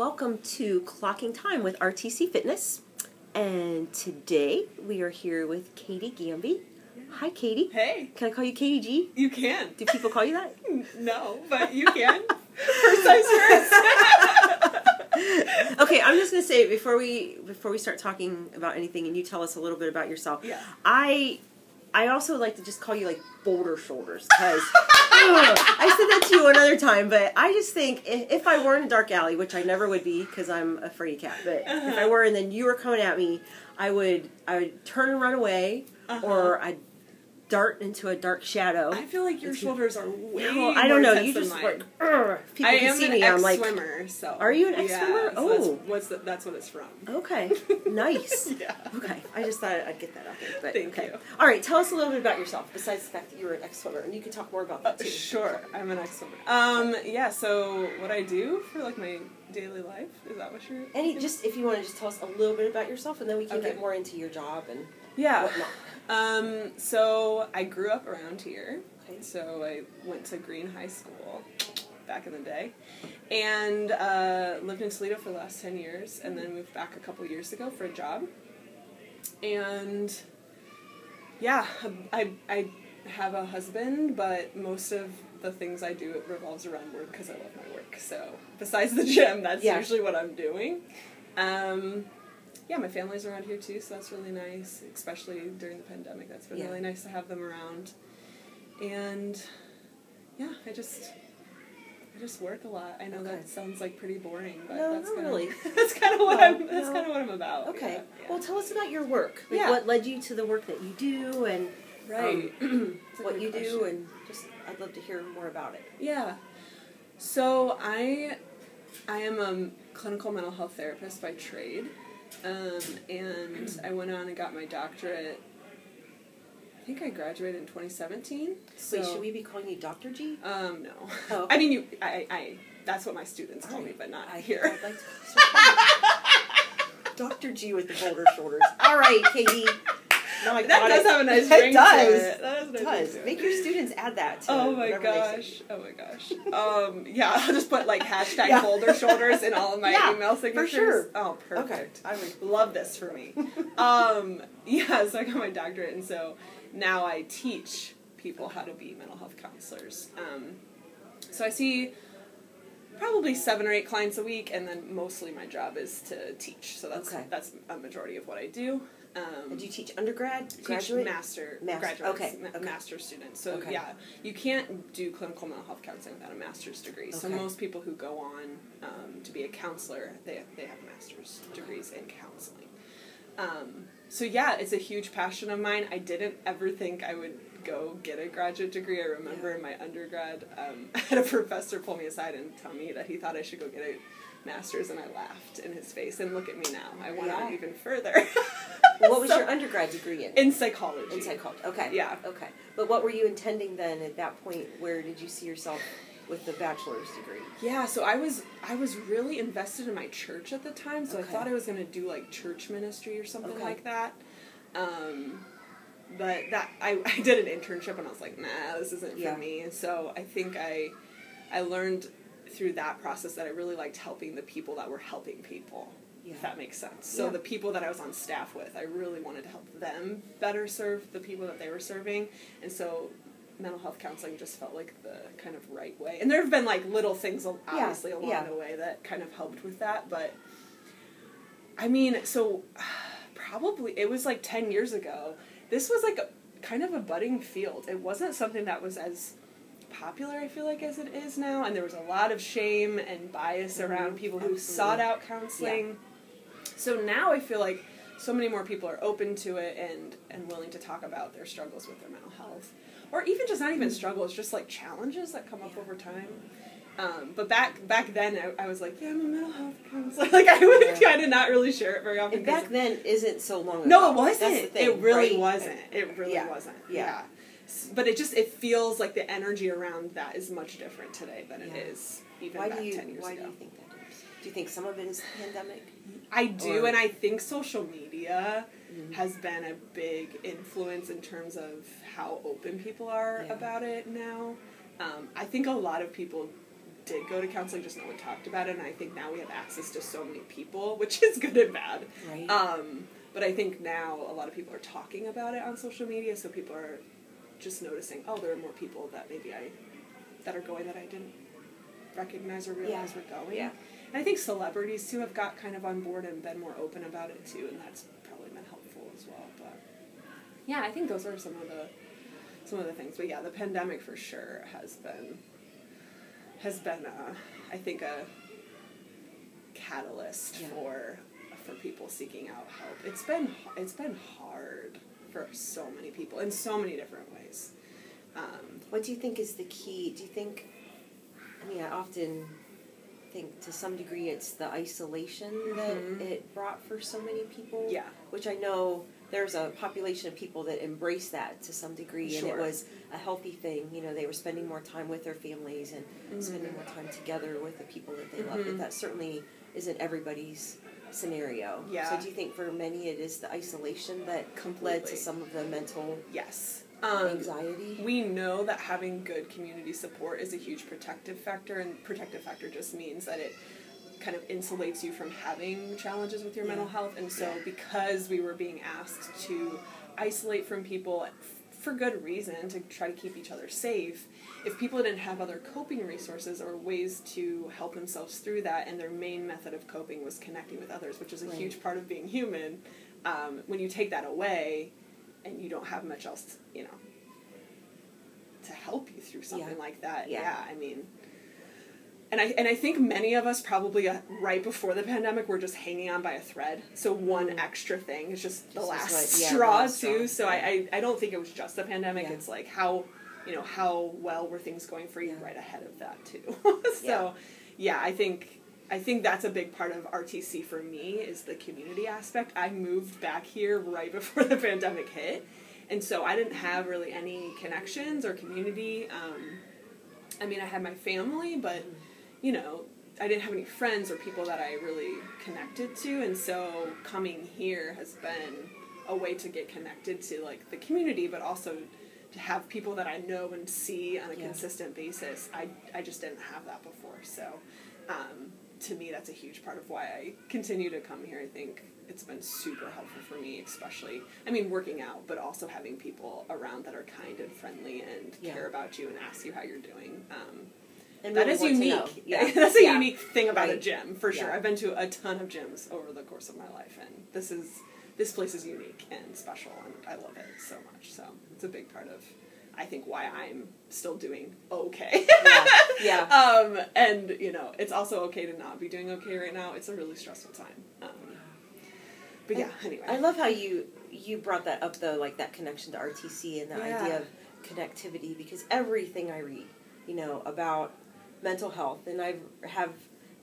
welcome to Clocking Time with RTC Fitness. And today we are here with Katie Gamby. Hi, Katie. Hey, Can I call you Katie G? you can. Do people call you that? No, but you can. First first. okay, I'm just gonna say before we before we start talking about anything, and you tell us a little bit about yourself. Yeah. I I also like to just call you like boulder shoulders because I said that to you another time, but I just think if, if I were in a dark alley, which I never would be because I'm a free cat, but if I were and then you were coming at me, I would I would turn and run away, Uh-huh. or I'd dart into a dark shadow. I feel like your It's- shoulders are way Well, I don't know. You just like "Ugh." people I can am see an me. I'm like, ex-swimmer, so Are you an ex-swimmer? so Oh. that's, what's the, that's what it's from. okay, nice. Yeah. Okay, I just thought I'd get that out there. But Thank okay. you. All right, tell us a little bit about yourself. Besides the fact that you were an ex-swimmer, and you can talk more about that too. Sure, I'm an ex-swimmer. Um, yeah. So what I do for like my daily life is that what you're? Any, just if you want to just tell us a little bit about yourself, and then we can Okay. get more into your job and Yeah. whatnot. Um, so I grew up around here. Okay. So I went to Green High School back in the day, and uh, lived in Toledo for the last ten years, and then moved back a couple years ago for a job. And yeah, I I have a husband, but most of the things I do it revolves around work because I love my work. So besides the gym, that's Yeah. usually what I'm doing. Um, yeah, my family's around here too, so that's really nice, especially during the pandemic. That's been Yeah. really nice to have them around. And yeah, I just I just work a lot. I know Okay. that sounds like pretty boring, but No, that's not kind really. of that's kind of what No, I'm that's no. kind of what I'm about. Okay. Yeah, yeah. Well, tell us about your work. Like Yeah. What led you to the work that you do, and right. It's a what you do, and just I'd love to hear more about it. Yeah. So I I am a clinical mental health therapist by trade. Um, and I went on and got my doctorate. I think I graduated in 2017. So, Wait, should we be calling you Doctor G? Um, no. Oh, okay. I mean, you. I. I. That's what my students call me, but not I here. Like to Dr. G with the boulder shoulders. All right, Katie. No, I that does it. have a nice It ring does. to it. That has a It nice does. ring to Make it. your students add that to Oh my whatever they say. gosh! Oh my gosh! Um, yeah, I'll just put like hashtag Yeah. boulder shoulders in all of my Yeah, email for signatures. sure. Oh, Okay. perfect! I would love this for me. um, yeah, so I got my doctorate, and so now I teach people how to be mental health counselors. Um, so I see probably seven or eight clients a week, and then mostly my job is to teach. So that's Okay. that's a majority of what I do. Um, Do you teach undergrad, teach graduate? master, Master, graduates, okay, ma- okay. master students. So Okay. yeah, you can't do clinical mental health counseling without a master's degree. So Okay. most people who go on um, to be a counselor, they they have master's degrees in counseling. Um, so yeah, it's a huge passion of mine. I didn't ever think I would go get a graduate degree. I remember Yeah. in my undergrad, um, I had a professor pull me aside and tell me that he thought I should go get a master's, and I laughed in his face. And look at me now. I went on even further. What was So- your undergrad degree in? in psychology? In psychology. Okay. Yeah. Okay. But what were you intending then at that point? Where did you see yourself with the bachelor's degree? Yeah, so I was I was really invested in my church at the time, so Okay. I thought I was gonna do like church ministry or something Okay. like that. Um, but that I, I did an internship and I was like, nah, this isn't Yeah. for me. And so I think I I learned through that process that I really liked helping the people that were helping people. Yeah. If that makes sense. So Yeah. the people that I was on staff with, I really wanted to help them better serve the people that they were serving. And so mental health counseling just felt like the kind of right way. And there have been like little things al- Yeah, obviously along yeah. the way that kind of helped with that, but I mean, so probably it was like 10 years ago. This was like a kind of a budding field. It wasn't something that was as popular I feel like as it is now and there was a lot of shame and bias Mhm, around people who absolutely. sought out counseling. So now I feel like so many more people are open to it and and willing to talk about their struggles with their mental health or even just not even struggles just like challenges that come up Yeah. over time um, but back back then I, I was like yeah I'm a mental health counselor like I would Yeah. kind of not really share it very often And back then isn't so long ago. no, it wasn't. thing, it really right? wasn't. It really Yeah. wasn't. Yeah. Yeah. But it just it feels like the energy around that is much different today than it Yeah. is even Why back do you ten years Why ago. do you think that is? Do you think some of it is pandemic? I do, Or- and I think social media Mhm. has been a big influence in terms of how open people are Yeah. about it now. Um, I think a lot of people did go to counseling, just no one talked about it. And I think now we have access to so many people, which is good and bad. Right. Um, but I think now a lot of people are talking about it on social media, so people are just noticing, oh, there are more people that maybe I that are going that I didn't recognize or realize Yeah. were going. Yeah. And I think celebrities too have got kind of on board and been more open about it too, and that's probably been helpful as well. But yeah, I think those are some of the some of the things. But yeah, the pandemic for sure has been has been a, I think a catalyst Yeah. for for people seeking out help. It's been it's been hard for so many people in so many different ways. Um, What do you think is the key? Do you think? I mean, I often think to some degree it's the isolation that Mhm. it brought for so many people. Yeah. Which I know there's a population of people that embrace that to some degree, and it was a healthy thing. You know, they were spending more time with their families and Mhm. spending more time together with the people that they love. Mhm. But that certainly isn't everybody's scenario. Yeah. So do you think for many it is the isolation that led to some of the mental yes. Um, anxiety? We know that having good community support is a huge protective factor, and protective factor just means that it kind of insulates you from having challenges with your Yeah. mental health. And so, because we were being asked to isolate from people for good reason to try to keep each other safe, if people didn't have other coping resources or ways to help themselves through that, and their main method of coping was connecting with others, which is a Right. huge part of being human, um, when you take that away, and you don't have much else, you know, to help you through something Yeah. like that. Yeah. Yeah. I mean, and I and I think many of us probably uh, right before the pandemic were just hanging on by a thread. So one Mhm. extra thing is just the Just last like, yeah, straw too. straw. So I, I I don't think it was just the pandemic. Yeah. It's like how you know how well were things going for you Yeah. right ahead of that too. so Yeah. yeah, I think I think that's a big part of RTC for me is the community aspect. I moved back here right before the pandemic hit, and so I didn't have really any connections or community. Um, I mean, I had my family, but you know, I didn't have any friends or people that I really connected to, and so coming here has been a way to get connected to like the community, but also to have people that I know and see on a Yeah. consistent basis. I I just didn't have that before, so. Um, to me, that's a huge part of why I continue to come here. I think it's been super helpful for me, especially, I mean, working out, but also having people around that are kind and friendly and Yeah. care about you and ask you how you're doing. Um, And that really is unique. Yeah. That's a Yeah. unique thing about a gym, for sure. Yeah. I've been to a ton of gyms over the course of my life, and this is this place is unique and special, and I love it so much. So it's a big part of, I think, why I'm still doing okay. Yeah. Yeah. um, and you know, it's also okay to not be doing okay right now. It's a really stressful time. Um, but yeah, anyway. I love how you you brought that up though, like that connection to RTC and the Yeah. idea of connectivity because everything I read, you know, about mental health and I have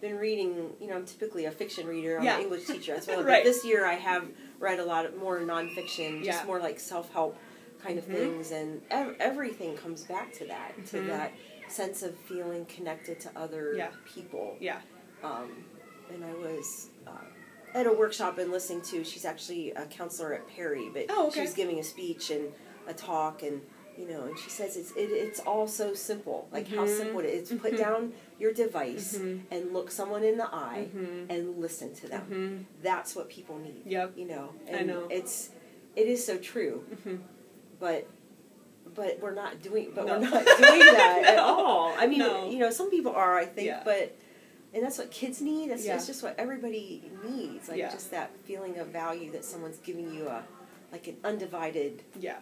been reading, you know, I'm typically a fiction reader, I'm Yeah. an English teacher as well. Right. But this year I have read a lot of more nonfiction, just Yeah. more like self help kind of Mhm. things and ev- everything comes back to that, to Mhm. that sense of feeling connected to other Yeah. people yeah. um, and I was uh, at a workshop and listening to. She's actually a counselor at Perry, but Oh, she was giving a speech and a talk, and you know, and she says it's it, it's all so simple. Like how Mhm. simple it is. Put Mhm. down your device Mhm. and look someone in the eye Mhm. and listen to them. Mhm. That's what people need. Yep. You know, I know. it's it is so true, Mhm. but. But we're not doing. But No. we're not doing that at all. I mean, No. you know, some people are. I think, Yeah. but and that's what kids need. That's, Yeah. that's just what everybody needs. Like Yeah. just that feeling of value that someone's giving you a like an undivided Yeah.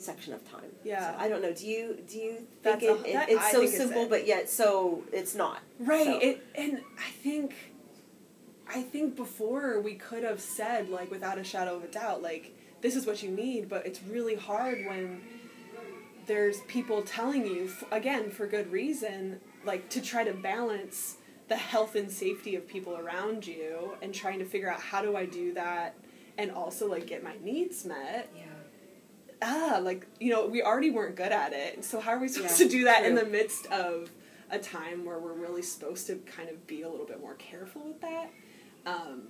Section of time. Yeah. So I don't know. Do you do you think it, a- it- it's I so it's simple, it. but yet so it's not. Right. So- It and I think I think before we could have said like without a shadow of a doubt like this is what you need, but it's really hard when there's people telling you f- again for good reason like to try to balance the health and safety of people around you and trying to figure out how do I do that and also like get my needs met Yeah. Ah, like you know, we already weren't good at it. So how are we supposed Yeah, to do that in the midst of a time where we're really supposed to kind of be a little bit more careful with that? Um,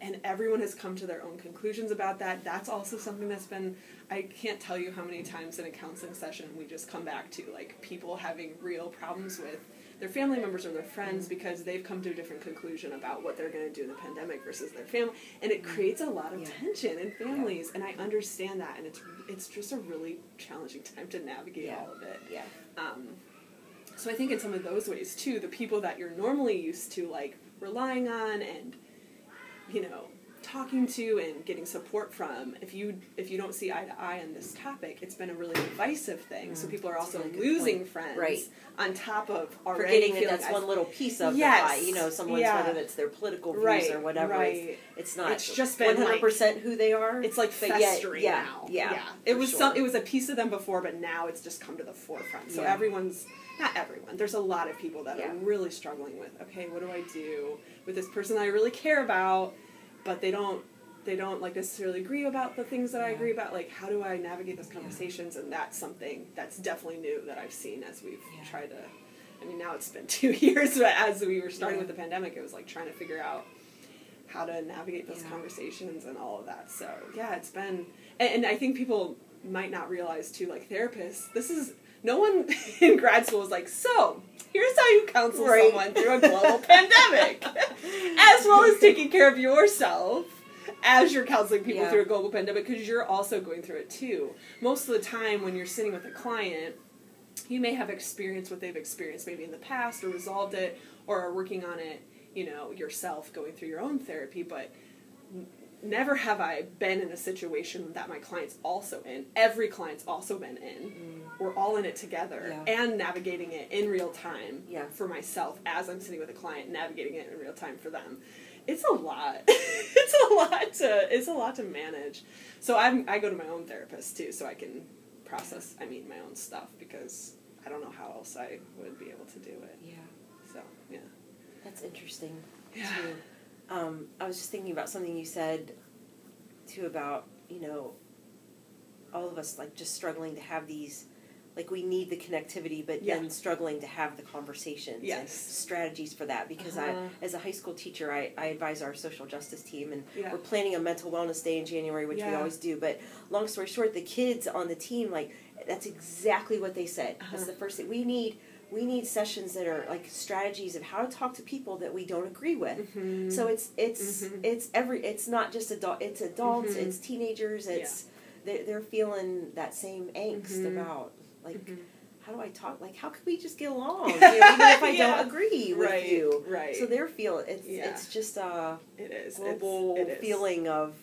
and everyone has come to their own conclusions about that. That's also something that's been I can't tell you how many times in a counseling session we just come back to like people having real problems with their family members or their friends because they've come to a different conclusion about what they're going to do in the pandemic versus their family, and it creates a lot of Yeah. tension in families. And I understand that, and it's it's just a really challenging time to navigate Yeah. all of it. Yeah. Um, so I think in some of those ways too, the people that you're normally used to like relying on and you know talking to and getting support from, if you if you don't see eye to eye on this topic, it's been a really divisive thing. so Mm, people are also really losing point. friends Right. on top of already Forgetting that that's one little piece of Yes. the. You know, someone's Yeah. whether it's their political views Right, or whatever. right. It's, it's not. It's just been, one hundred percent who they are. It's like festering yeah, now. Yeah, It was sure. some. It was a piece of them before, but now it's just come to the forefront. So Yeah. everyone's not everyone. There's a lot of people that Yeah. are really struggling with. Okay, what do I do with this person I really care about, but they don't. They don't like necessarily agree about the things that I agree about. Like, how do I navigate those Yeah. conversations? And that's something that's definitely new that I've seen as we've Yeah. tried to. I mean, now it's been two years, but as we were starting Yeah. with the pandemic, it was like trying to figure out how to navigate those Yeah. conversations and all of that. So yeah, it's been, and, and I think people might not realize too, like therapists, this is no one in grad school is like, so here's how you counsel Right. someone through a global pandemic, as well as taking care of yourself. As you're counseling people Yeah. through a global pandemic, because you're also going through it too. Most of the time, when you're sitting with a client, you may have experienced what they've experienced maybe in the past or resolved it or are working on it you know yourself going through your own therapy but never have i been in a situation that my client's also in every client's also been in mm. We're all in it together. Yeah. and navigating it in real time Yeah. for myself as i'm sitting with a client navigating it in real time for them it's a lot it's a lot to it's a lot to manage so i'm i go to my own therapist too so i can process i mean my own stuff because i don't know how else i would be able to do it Yeah, so yeah that's interesting Yeah. too. Um, I was just thinking about something you said too about you know all of us like just struggling to have these like we need the connectivity but Yeah. then struggling to have the conversations and strategies for that because Uh-huh. I as a high school teacher I, I advise our social justice team and Yeah. we're planning a mental wellness day in January which we always do but long story short the kids on the team like that's exactly what they said that's Uh-huh. the first thing we need we need sessions that are like strategies of how to talk to people that we don't agree with Mhm. so it's it's Mhm. it's every it's not just adult it's adults Mhm. it's teenagers it's they're, they're feeling that same angst Mhm. about like Mhm. how do I talk like how can we just get along you know, even if I Yeah. don't agree with right you right so they're feeling it's Yeah. it's just a it is global it's, it is. feeling of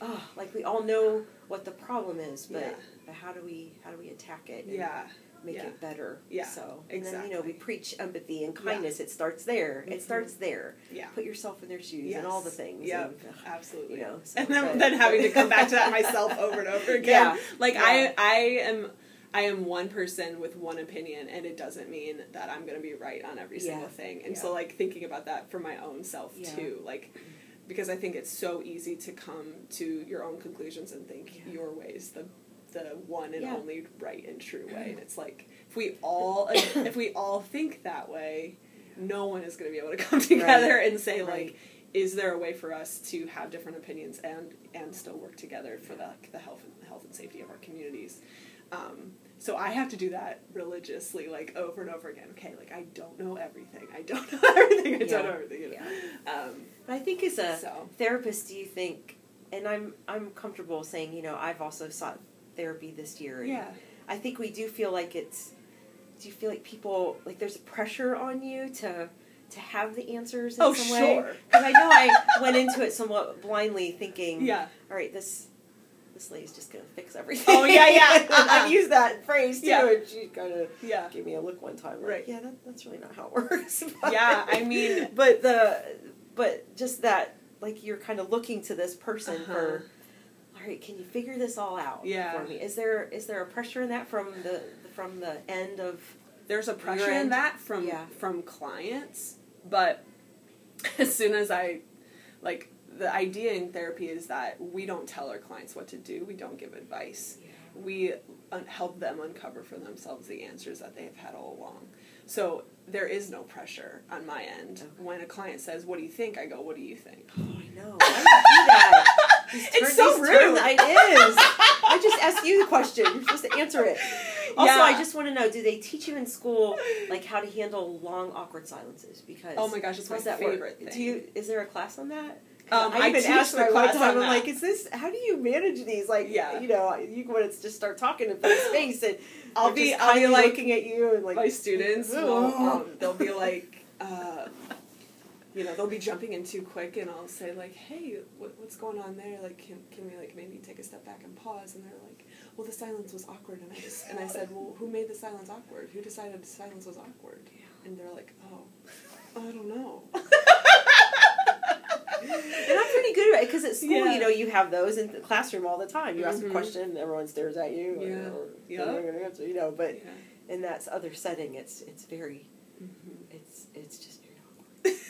oh like we all know what the problem is but, Yeah. but how do we how do we attack it and yeah make it better Yeah, so and then you know we preach empathy and kindness it starts there Mhm. it starts there yeah put yourself in their shoes yes. and all the things Yeah. absolutely you know so, and then, but- then having to come back to that myself over and over again Yeah. like i i am I am one person with one opinion, and it doesn't mean that I'm going to be right on every single Yeah. thing. And Yeah. so, like, thinking about that for my own self, Yeah. too. Like, because I think it's so easy to come to your own conclusions and think your way is the the one and only right and true way. And it's like if we all if we all think that way, no one is going to be able to come together and say like is there a way for us to have different opinions and and still work together for the the health and health and safety of our communities? Um, so I have to do that religiously, like over and over again. Okay, like I don't know everything. I don't know everything. I Yeah. don't know everything. You know? Um, But I think as a so therapist, do you think? And I'm I'm comfortable saying, you know, I've also sought therapy this year. yeah, I think we do feel like it's. Do you feel like people like there's pressure on you to to have the answers in Oh, some way? sure. Because I know I went into it somewhat blindly, thinking, yeah. all right, this this lady's just gonna fix everything. Oh, yeah, yeah. I've used that phrase too, Yeah. and she kind of Yeah. gave me a look one time. Like, Right. Yeah, that, that's really not how it works. Yeah, I mean- but the but just that like you're kind of looking to this person Uh-huh. for. All right, can you figure this all out Yeah. for me? Is there is there a pressure in that from the from the end of There's a pressure in that from Yeah. from clients, but as soon as I like the idea in therapy is that we don't tell our clients what to do. We don't give advice. we un- help them uncover for themselves the answers that they have had all along. So there is no pressure on my end. Okay. When a client says, "What do you think?" I go, "What do you think?" Oh, I know. Why do you do that? Just It's so just turn- rude. It is. I just asked you the question. You're supposed to answer it. Also, Yeah. I just want to know: Do they teach you in school like how to handle long, awkward silences? Because Oh my gosh, it's my that work? favorite thing. Do you? Is there a class on that? Um, I I even teach asked my class time. I'm that. like, "Is this? How do you manage these? Like, Yeah. you know, you want to just start talking in of space, and I'll be- I'll be like- looking at you and like my students will um, they'll be like uh, you know they'll be jumping in too quick and i'll say like hey what, what's going on there like can, can we like maybe take a step back and pause and they're like well the silence was awkward and i just and i said well who made the silence awkward who decided the silence was awkward and they're like oh i don't know And I'm pretty good at it because at school, Yeah. you know, you have those in the classroom all the time. You ask a Mhm. question, everyone stares at you. Yeah. Or, Yeah. they're not gonna answer, you know, but yeah. in that other setting, it's it's very, Mhm. it's it's just very awkward.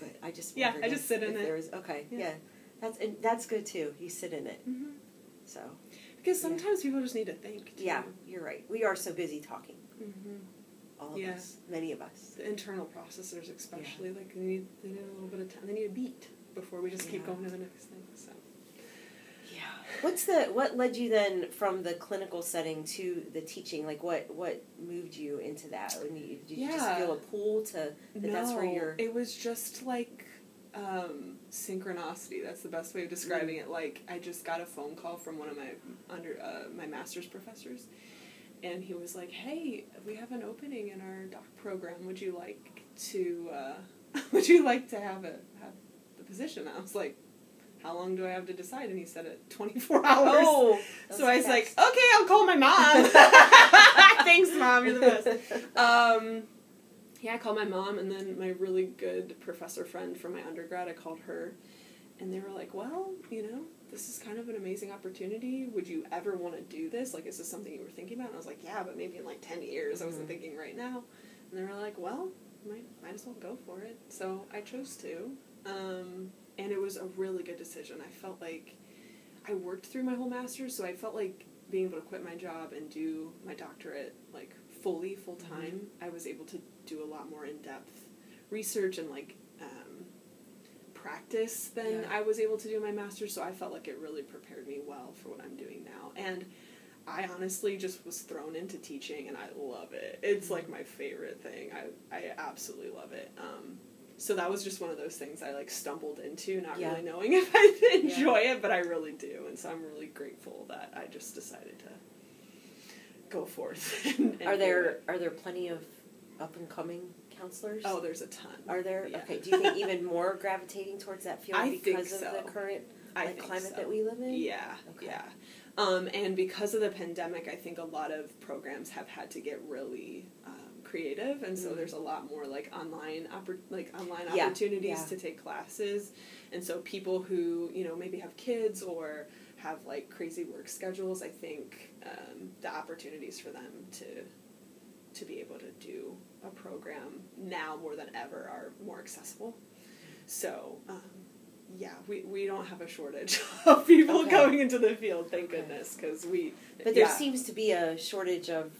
But I just Yeah, I just if- sit in it. There was, okay, Yeah. yeah. that's and that's good too. You sit in it, Mhm. so because sometimes people just need to think too. yeah, you're right. We are so busy talking, hmm all of us, many of us. the internal processors especially like they need they need a little bit of time they need a beat before we just keep Yeah. going to the next thing so Yeah. What's the what led you then from the clinical setting to the teaching? Like what what moved you into that? When you, did you just feel a pull to that that's where you're it was just like um, synchronicity that's the best way of describing Mm. it like i just got a phone call from one of my under uh, my master's professors and he was like hey we have an opening in our doc program would you like to uh, would you like to have a have the position i was like how long do i have to decide and he said it 24 hours Oh so I was like, okay, I'll call my mom. Thanks, mom. You're the best. Um, yeah, I called my mom, and then my really good professor friend from my undergrad, I called her, and they were like, well, you know, this is kind of an amazing opportunity. Would you ever want to do this? Like, is this something you were thinking about? And I was like, yeah, but maybe in like 10 years. I wasn't Mhm. thinking right now. And they were like, well, might, might as well go for it. So I chose to. Um, and it was a really good decision. I felt like I worked through my whole master's, so I felt like being able to quit my job and do my doctorate like fully, full time, I was able to do a lot more in depth research and like um, practice than Yeah. I was able to do my master's. So I felt like it really prepared me well for what I'm doing now. And I honestly just was thrown into teaching, and I love it. It's like my favorite thing. I I absolutely love it. Um, so that was just one of those things I like stumbled into, not Yeah. really knowing if I enjoy it, but I really do, and so I'm really grateful that I just decided to go forth. And, and Are there are there plenty of up and coming counselors? Oh, there's a ton. Are there? Yeah. Okay. Do you think even more gravitating towards that field I think because of the current like, climate so. that we live in? Yeah, Okay. yeah. Um, and because of the pandemic, I think a lot of programs have had to get really um, creative, and so Mm. there's a lot more like online oppor- like online Yeah, opportunities yeah. to take classes, and so people who you know maybe have kids or have like crazy work schedules, I think um, the opportunities for them to to be able to do a program now more than ever are more accessible. So, um, yeah, we, we don't have a shortage of people Okay. going into the field, thank Okay. goodness, because we. But there yeah. seems to be a shortage of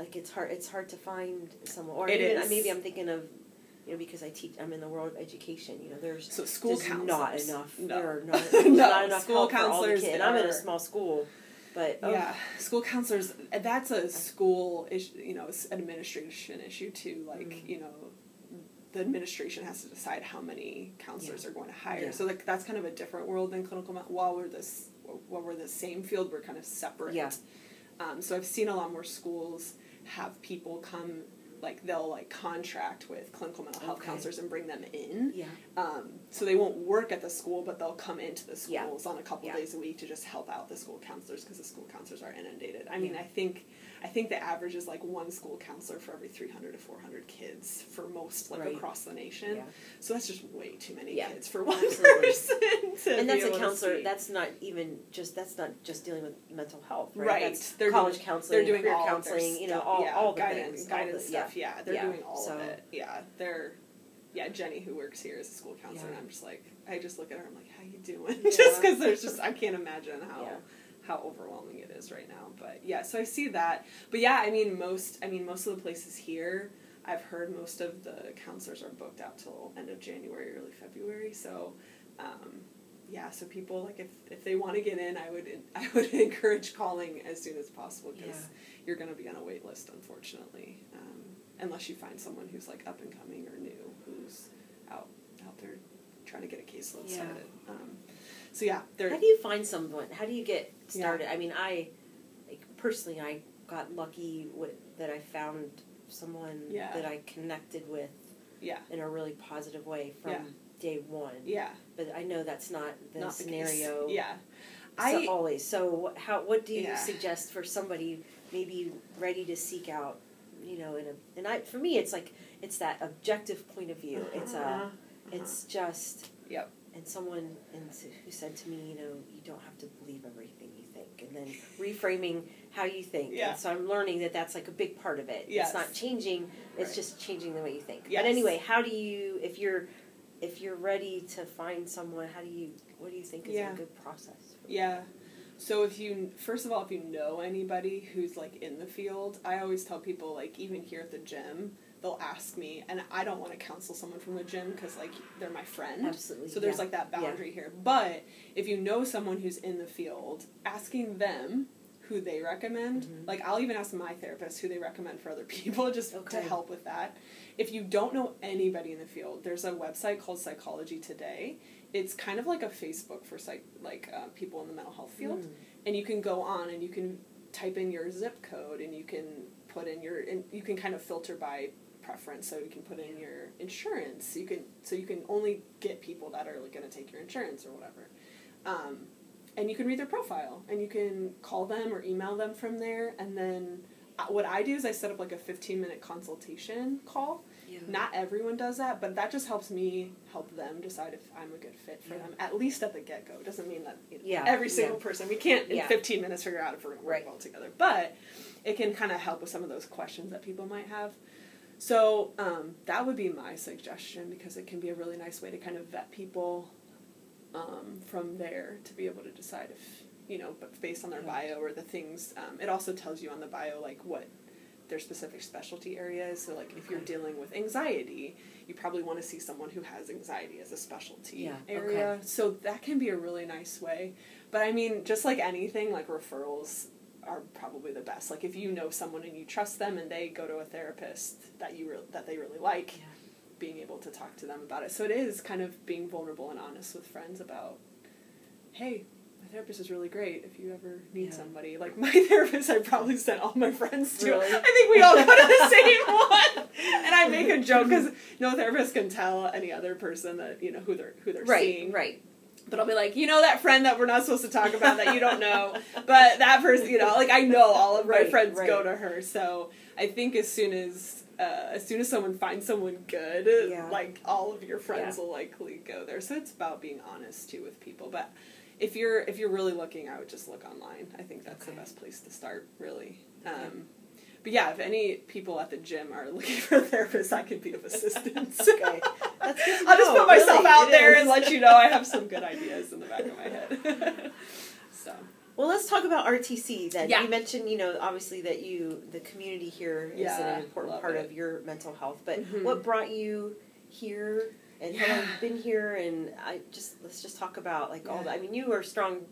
like it's hard it's hard to find someone or It even is. maybe I'm thinking of you know because I teach I'm in the world of education you know there's So school there's counselors. not enough No. there are not, No, not enough school help for all the counselors and I'm in a small school but oh, Yeah, school counselors. That's a school issue. You know, administration issue too. Like Mm. you know, the administration has to decide how many counselors Yeah. are going to hire. Yeah. So like that's kind of a different world than clinical. While we're this, while we're the same field, we're kind of separate. Yeah. Um, so I've seen a lot more schools have people come. Like they'll like contract with clinical mental health Okay. counselors and bring them in. yeah Um, so they won't work at the school, but they'll come into the Yeah. schools on a couple Yeah. days a week to just help out the school counselors because the school counselors are inundated. I mean, Yeah. I think I think the average is like one school counselor for every three hundred to four hundred kids for most like Right. across the nation. yeah So that's just way too many Yeah. kids for one Absolutely. person. And that's a counselor that's not even just that's not just dealing with mental health right, Right. that's They're college doing- counseling They're doing career all counseling you know all, yeah, all the guidance, things guidance the- stuff. Yeah, they're Yeah. doing all So- of it. Yeah, they're. Yeah, Jenny, who works here as a school counselor, Yeah. and I'm just like, I just look at her, I'm like, how you doing? Yeah. just because there's just, I can't imagine how Yeah. how overwhelming it is right now. But yeah, so I see that. But yeah, I mean, most, I mean, most of the places here, I've heard most of the counselors are booked out till end of January, early February. So, um, yeah, so people like if if they want to get in, I would I would encourage calling as soon as possible because Yeah. you're going to be on a wait list, unfortunately, um, unless you find someone who's like up and coming or new who's out out there trying to get a caseload Yeah. started. Um, so yeah, there. How do you find someone? How do you get Yeah. started? I mean, I like, personally, I got lucky with, that I found someone Yeah. that I connected with Yeah, in a really positive way from Yeah. day one. yeah, But I know that's not the not the scenario. Yeah, so I always. So how? What do you Yeah. suggest for somebody maybe ready to seek out? You know, in a and I for me, it's like it's that objective point of view. It's a Uh-huh. it's just Yep. and someone s- who said to me, you know, you don't have to believe everything think, and then reframing how you think. Yeah. And so I'm learning that that's like a big part of it. Yes. It's not changing; it's Right. just changing the way you think. Yes. But anyway, how do you if you're if you're ready to find someone, how do you what do you think is Yeah. a good process? For Yeah. So if you first of all, if you know anybody who's like in the field, I always tell people like even here at the gym, they'll ask me, and I don't want to counsel someone from the gym because like they're my friend. Absolutely. So there's yeah. like that Yeah. boundary here. But if you know someone who's in the field, asking them who they recommend, Mhm. like I'll even ask my therapist who they recommend for other people just to help with that. If you don't know anybody in the field, there's a website called Psychology Today. It's kind of like a Facebook for psych like uh, people in the mental health field, Mm. and you can go on and you can type in your zip code and you can put in your and you can kind of filter by preference so you can put in your insurance you can so you can only get people that are like, going to take your insurance or whatever um, and you can read their profile and you can call them or email them from there and then uh, what i do is i set up like a 15 minute consultation call Yeah. not everyone does that but that just helps me help them decide if i'm a good fit for Yeah. them at least at the get-go doesn't mean that you know, Yeah, every single person we can't in Yeah. 15 minutes figure out if we're going to work Right. well together but it can kind of help with some of those questions that people might have so um, that would be my suggestion because it can be a really nice way to kind of vet people um, from there to be able to decide if you know, but based on their bio or the things. Um, it also tells you on the bio like what their specific specialty area is. So like if you're dealing with anxiety, you probably want to see someone who has anxiety as a specialty Yeah, area. okay. So that can be a really nice way. But I mean, just like anything, like referrals are probably the best. Like if you know someone and you trust them and they go to a therapist that you re- that they really like, Yeah. being able to talk to them about it. So it is kind of being vulnerable and honest with friends about, hey, my therapist is really great if you ever need Yeah. somebody. Like my therapist, I probably sent all my friends to. Really? I think we all go to the same one. And I make a joke because no therapist can tell any other person that you know who they're who they're Right. seeing. Right. But I'll be like, you know that friend that we're not supposed to talk about that you don't know, but that person, you know, like I know all of my Right, friends right. go to her. So I think as soon as uh, as soon as someone finds someone good, Yeah. like all of your friends Yeah. will likely go there. So it's about being honest too with people. But if you're if you're really looking, I would just look online. I think that's Okay. the best place to start, really. Um, but yeah, if any people at the gym are looking for a therapist, I could be of assistance. Okay. That's good I'll just put myself really, out there is. and let you know I have some good ideas in the back of my head. so Well, let's talk about RTC then. Yeah. You mentioned, you know, obviously that you, the community here is Yeah, an important part it. of your mental health. But Mhm. what brought you here, and how long Yeah. you've been here? And I just let's just talk about like all Yeah. the. I mean, you were strong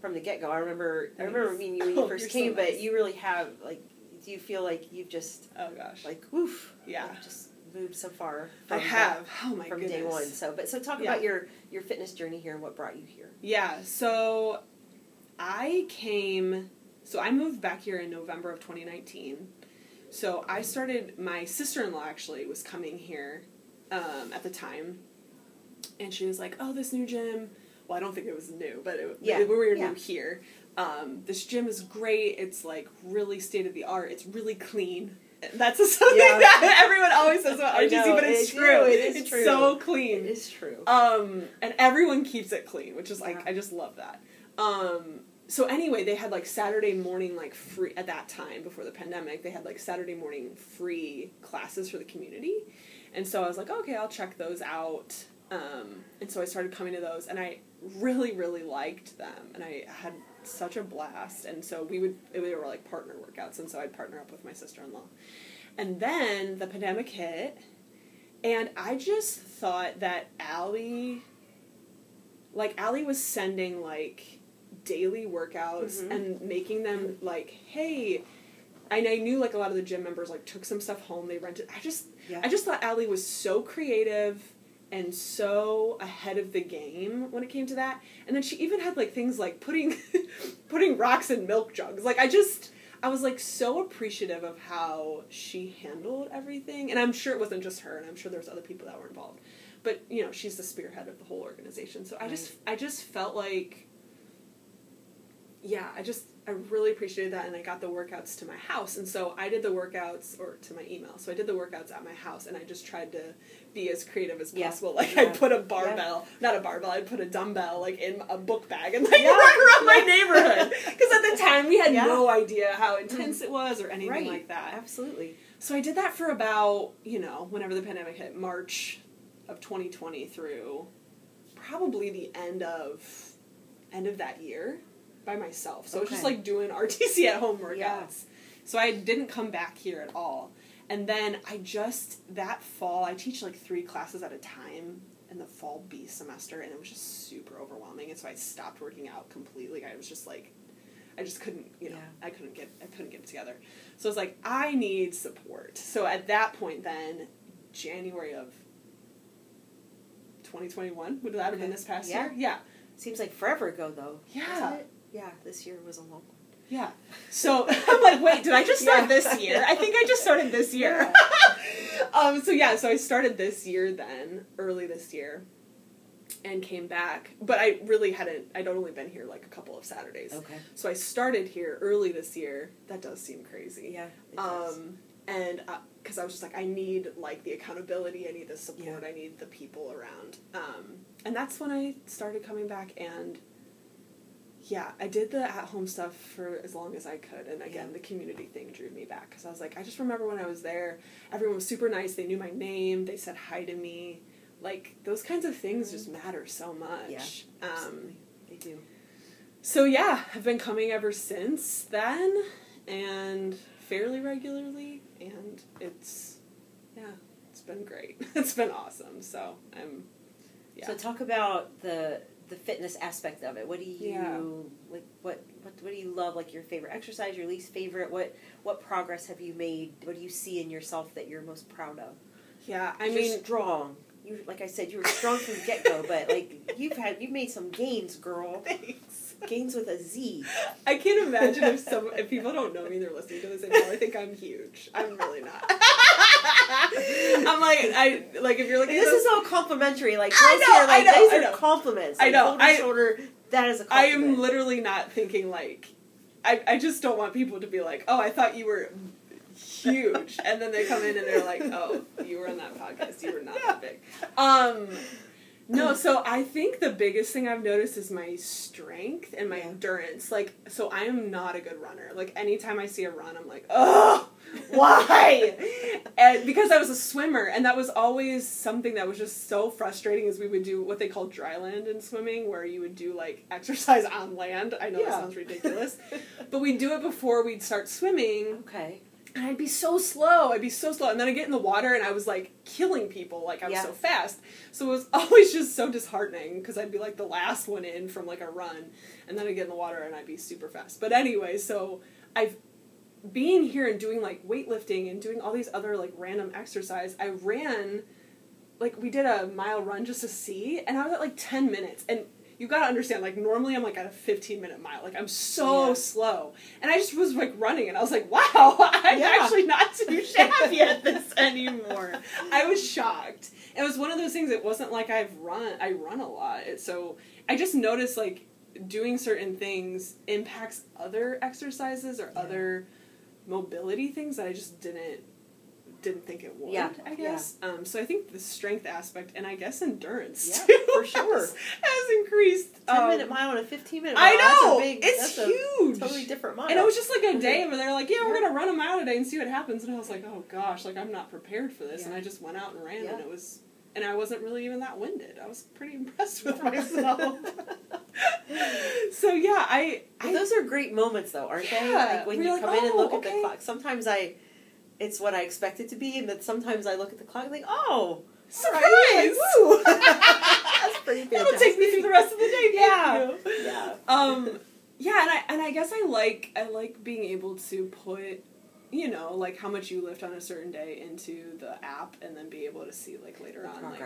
from the get go. I remember. I remember meeting you when you Oh, first you're so came, but you really have like. Do you feel like you've just oh gosh, like woof? Yeah. like, just moved so far. I have. Oh my from goodness. day one. So, but so talk Yeah. about your your fitness journey here and what brought you here. Yeah, so I came, so I moved back here in November of 2019. So I started, my sister in law actually was coming here um, at the time, and she was like, oh, this new gym. Well, I don't think it was new, but it, Yeah, we were yeah. new here. Um, this gym is great. It's like really state of the art. It's really clean. That's something Yeah. that everyone always says about RTC, know, but it's it- true. it is it's true. so clean. It is true. Um, and everyone keeps it clean, which is like Yeah. I just love that. Um, so anyway, they had like Saturday morning like free at that time before the pandemic. They had like Saturday morning free classes for the community, and so I was like, okay, I'll check those out. Um, and so I started coming to those, and I really, really liked them, and I had such a blast. And so we would they were like partner workouts, and so I'd partner up with my sister in law. And then the pandemic hit, and I just thought that Allie like Allie was sending like daily workouts Mhm. and making them like, hey, and I knew like a lot of the gym members like took some stuff home. They rented. I just Yeah. I just thought Allie was so creative and so ahead of the game when it came to that. And then she even had like things like putting putting rocks in milk jugs. Like I just I was like so appreciative of how she handled everything. And I'm sure it wasn't just her and I'm sure there's other people that were involved. But, you know, she's the spearhead of the whole organization. So I just I just felt like yeah, I just I really appreciated that, and I got the workouts to my house, and so I did the workouts or to my email. So I did the workouts at my house, and I just tried to be as creative as Yeah. possible. Like Yeah. I put a barbell, not a barbell, I put a dumbbell like in a book bag and like Yeah. run around my neighborhood. Because at the time we had Yeah. no idea how intense mm. it was or anything right. like that. Absolutely. So I did that for about, you know, whenever the pandemic hit, March of 2020 through probably the end of end of that year by myself. So I was just like doing RTC at home workouts. Yeah. So I didn't come back here at all. And then I just that fall I teach like 3 classes at a time in the fall B semester and it was just super overwhelming and so I stopped working out completely. I was just like I just couldn't, you know, Yeah. I couldn't get I couldn't get it together. So I was like, I need support. So at that point, then January of 2021 would that have been this past Yeah. year? Yeah, Seems like forever ago though. Yeah. Yeah. This year was a long one. yeah. So I'm like, wait, did I just start Yeah. this year? I think I just started this year. um. So yeah. So I started this year then, early this year, and came back. But I really hadn't. I'd only been here like a couple of Saturdays. Okay. So I started here early this year. That does seem crazy. Yeah. um, and because I was just like, I need like the accountability, I need the support, Yeah. I need the people around, um, and that's when I started coming back. And yeah, I did the at home stuff for as long as I could, and again, Yeah. the community thing drew me back because I was like, I just remember when I was there, everyone was super nice. They knew my name. They said hi to me. Like those kinds of things just matter so much. Um, Absolutely. They do. so yeah, I've been coming ever since then, and fairly regularly, and it's yeah, it's been great. it's been awesome. So I'm yeah. So talk about the the fitness aspect of it. What do you Yeah. like? What, what what do you love? Like your favorite exercise, your least favorite? What what progress have you made? What do you see in yourself that you're most proud of? yeah, I You're mean, strong. You like I said, you were strong from the get go, but like you've had you've made some gains, girl. thanks. Gains with a Z. I can't imagine if some if people don't know me, they're listening to this and probably think I'm huge. I'm really not. I'm like I like if you're looking. This at is all complimentary. Like I know, here, like I know, these I are know. compliments. I Like, know, Shoulder, I- shoulder. That is a I compliment. am literally not thinking like I, I just don't want people to be like, oh, I thought you were huge, and then they come in and they're like, oh, you were on that podcast, you were not that big. Um, no, so I think the biggest thing I've noticed is my strength and my Yeah. endurance. Like, so I am not a good runner. Like, anytime I see a run, I'm like, oh, why? and because I was a swimmer, and that was always something that was just so frustrating. Is we would do what they call dry land in swimming, where you would do like exercise on land. I know that sounds ridiculous, but we'd do it before we'd start swimming, okay. And I'd be so slow. I'd be so slow, and then I'd get in the water, and I was like killing people. Like I was Yeah. so fast, so it was always just so disheartening because I'd be like the last one in from like a run, and then I'd get in the water and I'd be super fast. But anyway, so I've being here and doing like weightlifting and doing all these other like random exercise. I ran, like we did a mile run just to see, and I was at like ten minutes and. You gotta understand, like normally I'm like at a 15 minute mile, like I'm so Yeah. slow, and I just was like running, and I was like, wow, I'm Yeah. actually not too shabby at this anymore. I was shocked. It was one of those things. It wasn't like I've run. I run a lot, it, so I just noticed like doing certain things impacts other exercises or Yeah. other mobility things that I just didn't didn't think it would. Yeah, I guess. Um, so I think the strength aspect and I guess endurance Yeah, too for sure. has, has increased. Ten Um, minute mile and a fifteen minute mile. I know That's a big, it's that's huge. A totally different mile. And it was just like a day where they're like, "Yeah, we're Yeah. gonna run a mile today and see what happens." And I was like, "Oh gosh, like I'm not prepared for this." And I just went out and ran, Yeah. and it was, and I wasn't really even that winded. I was pretty impressed with myself. so yeah, I, But I those are great moments, though, aren't they? Like when you like, come in and "Oh, look at the clock. Sometimes I, it's what I expect it to be, and then sometimes I look at the clock and think, oh, surprise. right, like, that's Pretty That'll take me through the rest of the day. Yeah. Yeah. um yeah and i and i guess i like i like being able to put you know like how much you lift on a certain day into the app and then be able to see like later on like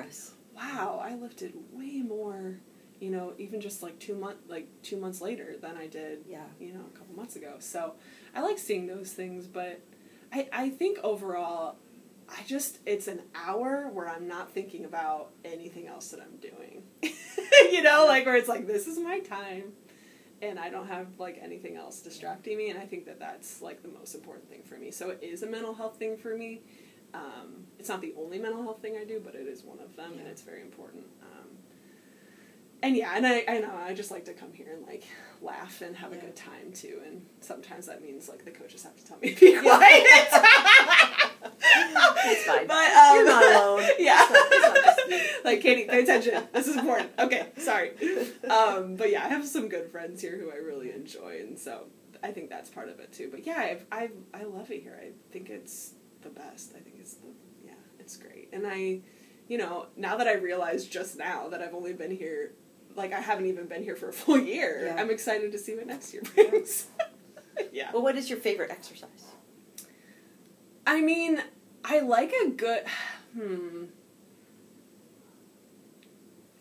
wow i lifted way more you know even just like two month like two months later than i did Yeah. you know a couple months ago so i like seeing those things but i i think overall I just it's an hour where I'm not thinking about anything else that I'm doing. you know, like where it's like this is my time and I don't have like anything else distracting me and I think that that's like the most important thing for me. So it is a mental health thing for me. Um, it's not the only mental health thing I do, but it is one of them and it's very important. Um, and yeah, and I, I know I just like to come here and like laugh and have a good time too. And sometimes that means like the coaches have to tell me to be quiet. It's fine. But um, You're not alone. Yeah. It's not- it's not like Katie, pay attention. This is important. Okay, sorry. Um, but yeah, I have some good friends here who I really enjoy, and so I think that's part of it too. But yeah, I've, I've I love it here. I think it's the best. I think it's the yeah, it's great. And I, you know, now that I realized just now that I've only been here, like I haven't even been here for a full year. Yeah. I'm excited to see what next year brings. yeah. Well, what is your favorite exercise? I mean, I like a good. Hmm.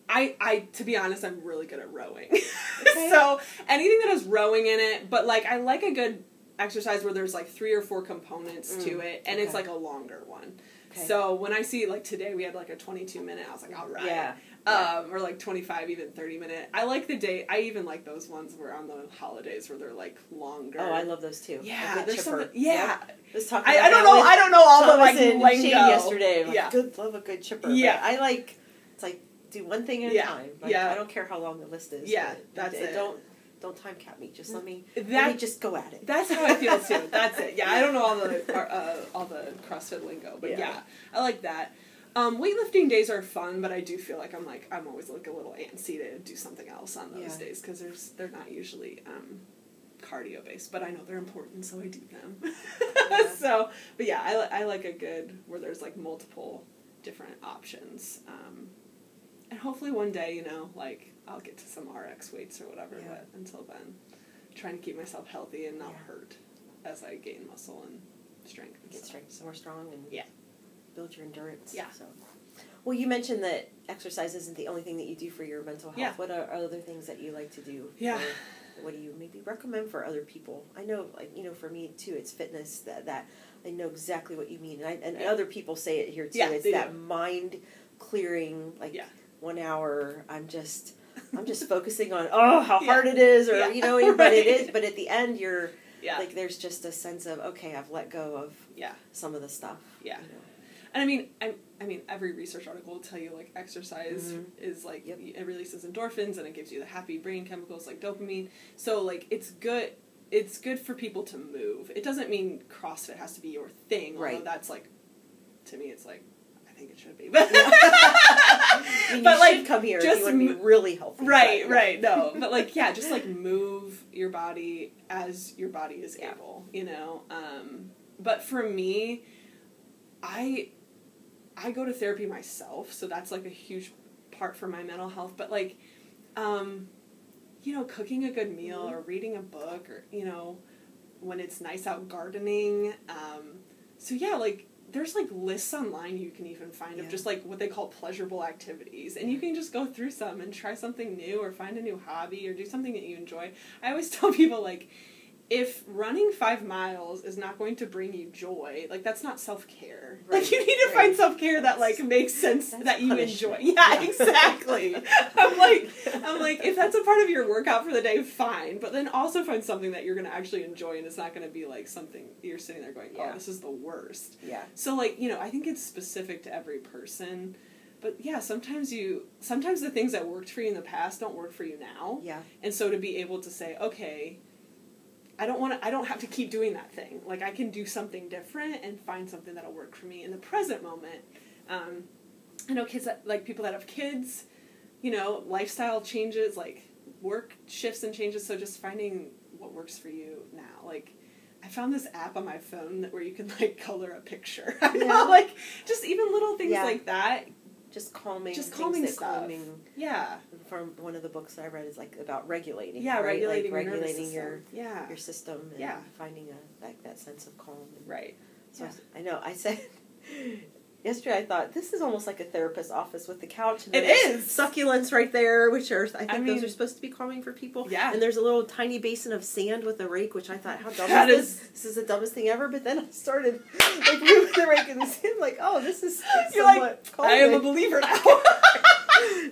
I, I to be honest, I'm really good at rowing. Okay. so anything that has rowing in it, but like I like a good exercise where there's like three or four components to Mm, it, and it's like a longer one. Okay. So when I see like today we had like a 22 minute, I was like, all right. Yeah. Um, or like 25, even 30 minute. I like the day. I even like those ones where on the holidays where they're like longer. Oh, I love those too. Yeah, there's chipper. some. Yeah, Yep. Let's talk. I, I don't know. I don't know all the like lingo. Yesterday. Like, yeah, good, love a good chipper. Yeah. But I like. It's like do one thing at Yeah. a time. Like, Yeah. I don't care how long the list is. Yeah, that's it. Don't don't time cap me. Just let me let me just go at it. that's how I feel too. That's it. Yeah, I don't know all the uh, all the CrossFit lingo, but yeah, Yeah. I like that. Um, weightlifting days are fun, but I do feel like I'm like I'm always like a little antsy to do something else on those Yeah. days because there's they're not usually um, cardio based, but I know they're important, so I do them. Yeah. so, but yeah, I, I like a good where there's like multiple different options. Um, and hopefully one day, you know, like I'll get to some RX weights or whatever. Yeah. But until then, trying to keep myself healthy and not hurt as I gain muscle and strength. And Get stuff. strength more strong and Yeah. Build your endurance. Yeah. So. Well, you mentioned that exercise isn't the only thing that you do for your mental health. Yeah. What are other things that you like to do? Yeah. Or what do you maybe recommend for other people? I know, like you know, for me too, it's fitness that that I know exactly what you mean, and I, and Yeah. other people say it here too. Yeah, it's that do. mind clearing, like Yeah. one hour. I'm just. I'm just focusing on oh how hard it is or you know but it Right. is but at the end you're Yeah. like there's just a sense of okay I've let go of yeah. some of the stuff Yeah. you know. And I mean, I, I mean, every research article will tell you like exercise Mhm. is like Yep. it releases endorphins and it gives you the happy brain chemicals like dopamine. So like it's good. It's good for people to move. It doesn't mean CrossFit has to be your thing. Although Right. that's like, to me, it's like I think it should be. But I mean, but like come here just you be really healthy. right, but- right, no, but like yeah, just like move your body as your body is Yeah. able, you know. Um, but for me, I I go to therapy myself, so that's like a huge part for my mental health. But like, um, you know, cooking a good meal Mhm. or reading a book or you know, when it's nice out gardening. Um, so yeah, like there's like lists online you can even find of just like what they call pleasurable activities and you can just go through some and try something new or find a new hobby or do something that you enjoy i always tell people like if running five miles is not going to bring you joy like that's not self-care Right, like you need to right. find self-care that like makes sense That's that you enjoy yeah, Yeah. exactly i'm like i'm like if that's a part of your workout for the day fine but then also find something that you're going to actually enjoy and it's not going to be like something you're sitting there going oh Yeah. this is the worst yeah so like, you know, I think it's specific to every person. But yeah, sometimes you sometimes the things that worked for you in the past don't work for you now. yeah And so to be able to say, okay, I don't want to I don't have to keep doing that thing. Like I can do something different and find something that'll work for me in the present moment. Um, I know kids that like people that have kids, you know, lifestyle changes, like work shifts and changes, so just finding what works for you now. Like I found this app on my phone that where you can like color a picture. Yeah. like just even little things Yeah. like that just calming, Just calming stuff. calming Yeah. from one of the books that I read is like about regulating. Yeah, right? regulating, like your regulating your system. yeah. your system and Yeah. finding a that, that sense of calm. Right. so Yeah. I know I said yesterday I thought this is almost like a therapist office with the couch and It is. succulents right there, which are I think I those are supposed to be calming for people. Yeah. And there's a little tiny basin of sand with a rake, which I thought how dumb That is this? is- This is the dumbest thing ever. But then I started like moving the rake in the sand, like oh this is You're like, somewhat I am a believer now.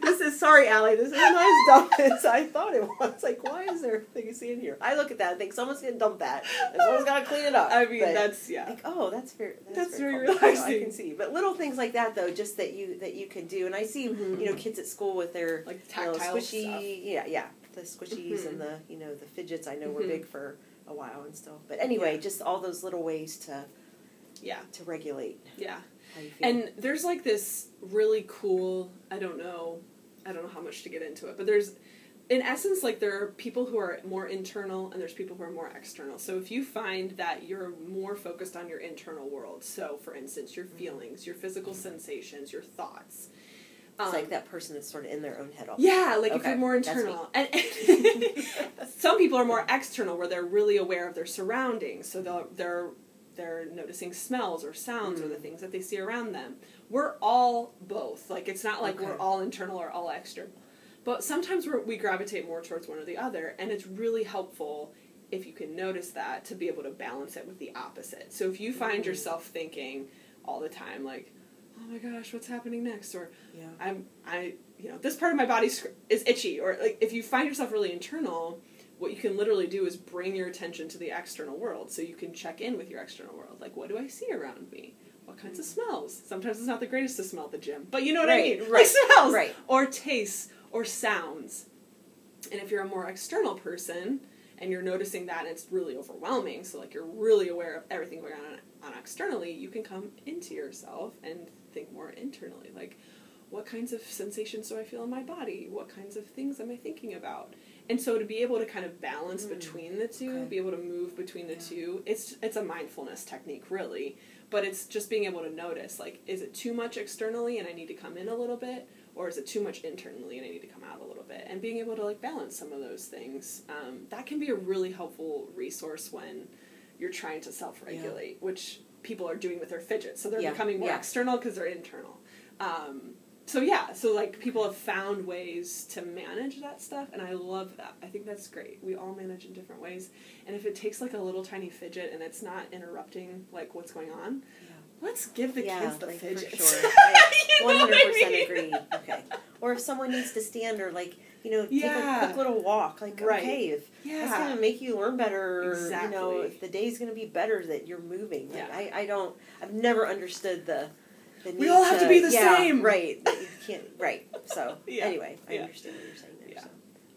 this is sorry, Allie. This is not as dumb as I thought it was. Like, why is there a thing you see in here? I look at that and think someone's gonna dump that. And someone's gotta clean it up. I mean, But, that's yeah. like, oh, that's very That's that's, very calming. So I relaxing. can see, but little things like that though, just that you that you can do, and I see Mhm. you know kids at school with their Like you know, tactile squishy, stuff. yeah, yeah, the squishies Mhm. and the you know the fidgets. I know were Mhm. big for a while and still, but anyway, Yeah. just all those little ways to Yeah. to regulate Yeah. How you feel. And there's like this really cool, I don't know, I don't know how much to get into it, but there's in essence like there are people who are more internal and there's people who are more external. So if you find that you're more focused on your internal world, so for instance, your feelings, your physical sensations, your thoughts. it's um, like that person that's sort of in their own head all Yeah, like if you're more internal. And, and some people are more external where they're really aware of their surroundings. So they'll they're they're noticing smells or sounds or the Mm. things that they see around them. We're all both. Like it's not like Okay. we're all internal or all external. But sometimes we're, we gravitate more towards one or the other, and it's really helpful if you can notice that to be able to balance it with the opposite. So if you find Mm. yourself thinking all the time, like, "Oh my gosh, what's happening next?" or Yeah. I'm I you know this part of my body is itchy or like if you find yourself really internal what you can literally do is bring your attention to the external world so you can check in with your external world like what do I see around me what kinds of smells sometimes it's not the greatest to smell at the gym but you know what Right, I mean right, like smells right. or tastes or sounds and if you're a more external person and you're noticing that and it's really overwhelming so like you're really aware of everything going on, on externally you can come into yourself and think more internally like what kinds of sensations do I feel in my body? What kinds of things am I thinking about? And so to be able to kind of balance Mm. between the two, Okay. be able to move between the Yeah. two, it's it's a mindfulness technique really, but it's just being able to notice like is it too much externally and I need to come in a little bit or is it too much internally and I need to come out a little bit? And being able to like balance some of those things, um, that can be a really helpful resource when you're trying to self-regulate, which people are doing with their fidgets. So they're Yeah, becoming more yeah. external because they're internal. Um, so yeah, so like people have found ways to manage that stuff, and I love that. I think that's great. We all manage in different ways, and if it takes like a little tiny fidget and it's not interrupting like what's going on, Yeah. let's give the yeah, kids the like, fidgets. For sure. I You know what 100% agree. Okay. Or if someone needs to stand or like, you know, take Yeah. a quick little walk, like Right. okay, if that's Yeah. gonna make you learn better, or, you know, if the day's gonna be better that you're moving. Like, Yeah. I, I don't I've never understood the We all have to be the yeah, same. Right. That you can't right. So Yeah. anyway, I Yeah. understand what you're saying there. Yeah. So.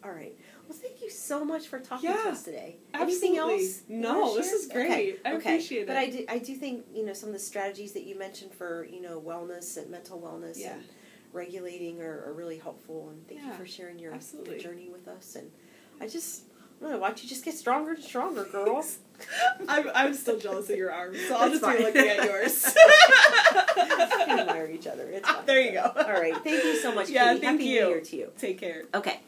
All right. Well thank you so much for talking to us today. Absolutely. Anything else? No, this is great. Okay. I okay. appreciate But it. I do, I do think you know some of the strategies that you mentioned for you know wellness and mental wellness Yeah. and regulating are, are really helpful. And thank you for sharing your, journey with us. And I just I don't know, watch you just get stronger and stronger, girls. I'm, I'm still jealous of your arms, so I'll That's just be looking at yours. we admire each other. It's fun. there you go. All right. Thank you so much. Yeah, Katie. thank Happy you. New Year to you. Take care. Okay.